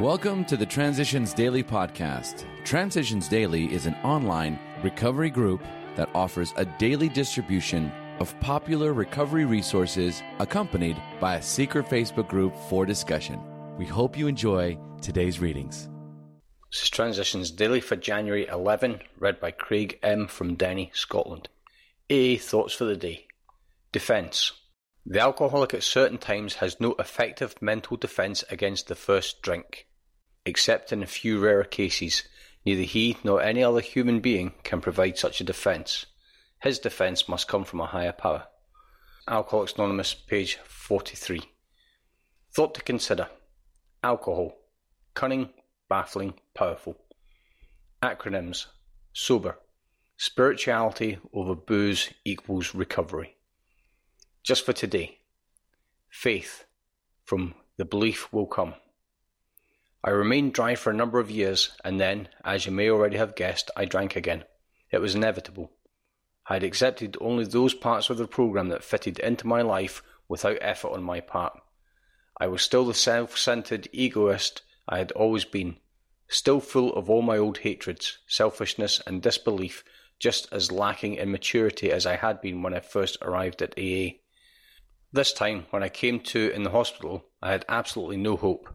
Welcome to the Transitions Daily podcast. Transitions Daily is an online recovery group that offers a daily distribution of popular recovery resources accompanied by a secret Facebook group for discussion. We hope you enjoy today's readings. This is Transitions Daily for January 11, read by Craig M. from Denny, Scotland. A Thoughts for the Day Defence. The alcoholic at certain times has no effective mental defence against the first drink. Except in a few rare cases, neither he nor any other human being can provide such a defence. His defence must come from a higher power. Alcoholics Anonymous, page 43. Thought to consider Alcohol. Cunning, baffling, powerful. Acronyms Sober. Spirituality over booze equals recovery. Just for today. Faith. From the belief will come. I remained dry for a number of years, and then, as you may already have guessed, I drank again. It was inevitable. I had accepted only those parts of the program that fitted into my life without effort on my part. I was still the self centered egoist I had always been, still full of all my old hatreds, selfishness, and disbelief, just as lacking in maturity as I had been when I first arrived at AA. This time, when I came to in the hospital, I had absolutely no hope.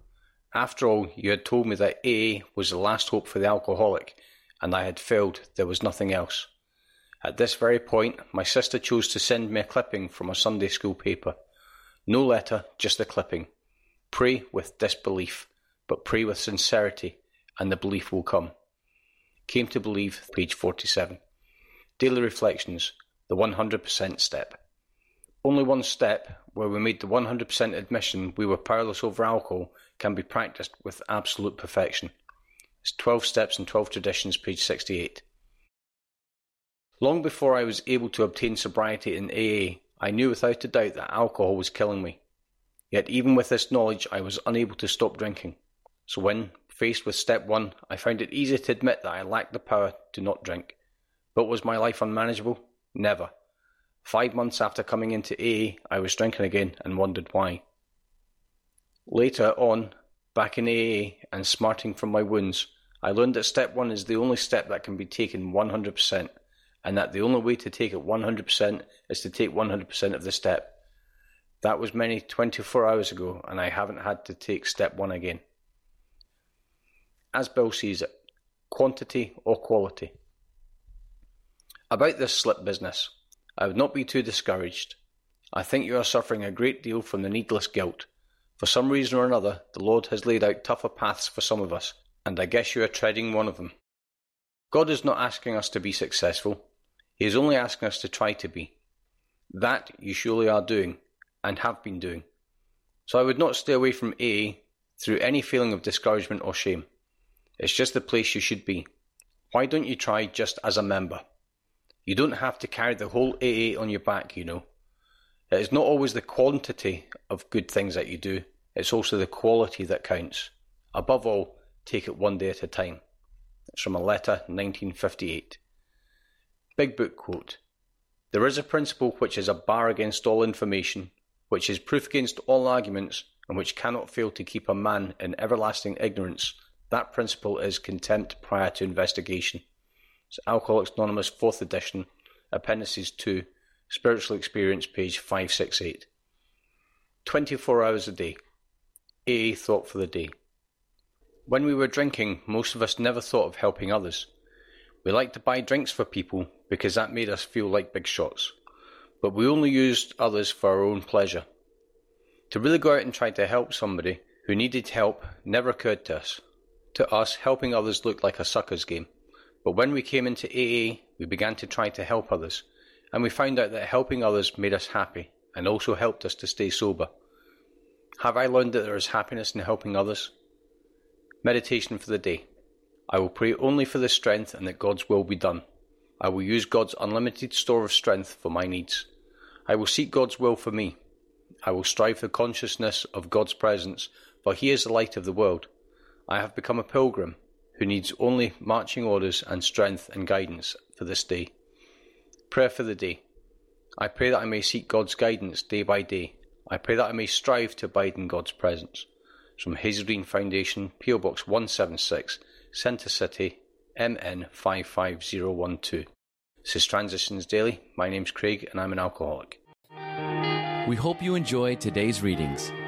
After all, you had told me that AA was the last hope for the alcoholic, and I had failed, there was nothing else. At this very point, my sister chose to send me a clipping from a Sunday school paper. No letter, just a clipping. Pray with disbelief, but pray with sincerity, and the belief will come. Came to believe, page 47. Daily Reflections, the 100% step. Only one step, where we made the 100% admission we were powerless over alcohol, can be practiced with absolute perfection. It's 12 Steps and 12 Traditions, page 68. Long before I was able to obtain sobriety in AA, I knew without a doubt that alcohol was killing me. Yet, even with this knowledge, I was unable to stop drinking. So, when faced with step one, I found it easy to admit that I lacked the power to not drink. But was my life unmanageable? Never. Five months after coming into AA, I was drinking again and wondered why. Later on, back in AA and smarting from my wounds, I learned that step one is the only step that can be taken 100%, and that the only way to take it 100% is to take 100% of the step. That was many 24 hours ago, and I haven't had to take step one again. As Bill sees it, quantity or quality. About this slip business, I would not be too discouraged. I think you are suffering a great deal from the needless guilt for some reason or another, the Lord has laid out tougher paths for some of us, and I guess you are treading one of them. God is not asking us to be successful, He is only asking us to try to be. That you surely are doing, and have been doing. So I would not stay away from AA through any feeling of discouragement or shame. It's just the place you should be. Why don't you try just as a member? You don't have to carry the whole AA on your back, you know. It is not always the quantity of good things that you do, it's also the quality that counts. Above all, take it one day at a time. It's from a letter 1958. Big Book quote There is a principle which is a bar against all information, which is proof against all arguments, and which cannot fail to keep a man in everlasting ignorance. That principle is contempt prior to investigation. It's Alcoholics Anonymous, 4th edition, Appendices 2, Spiritual Experience, page 568. 24 hours a day. AA thought for the day. When we were drinking, most of us never thought of helping others. We liked to buy drinks for people because that made us feel like big shots. But we only used others for our own pleasure. To really go out and try to help somebody who needed help never occurred to us. To us, helping others looked like a sucker's game. But when we came into AA, we began to try to help others and we found out that helping others made us happy and also helped us to stay sober. Have I learned that there is happiness in helping others? Meditation for the day. I will pray only for the strength and that God's will be done. I will use God's unlimited store of strength for my needs. I will seek God's will for me. I will strive for consciousness of God's presence, for He is the light of the world. I have become a pilgrim who needs only marching orders and strength and guidance for this day. Prayer for the day. I pray that I may seek God's guidance day by day. I pray that I may strive to abide in God's presence. from Hazelden Foundation, PO Box 176, Centre City, MN 55012. This is Transitions Daily. My name's Craig and I'm an alcoholic. We hope you enjoyed today's readings.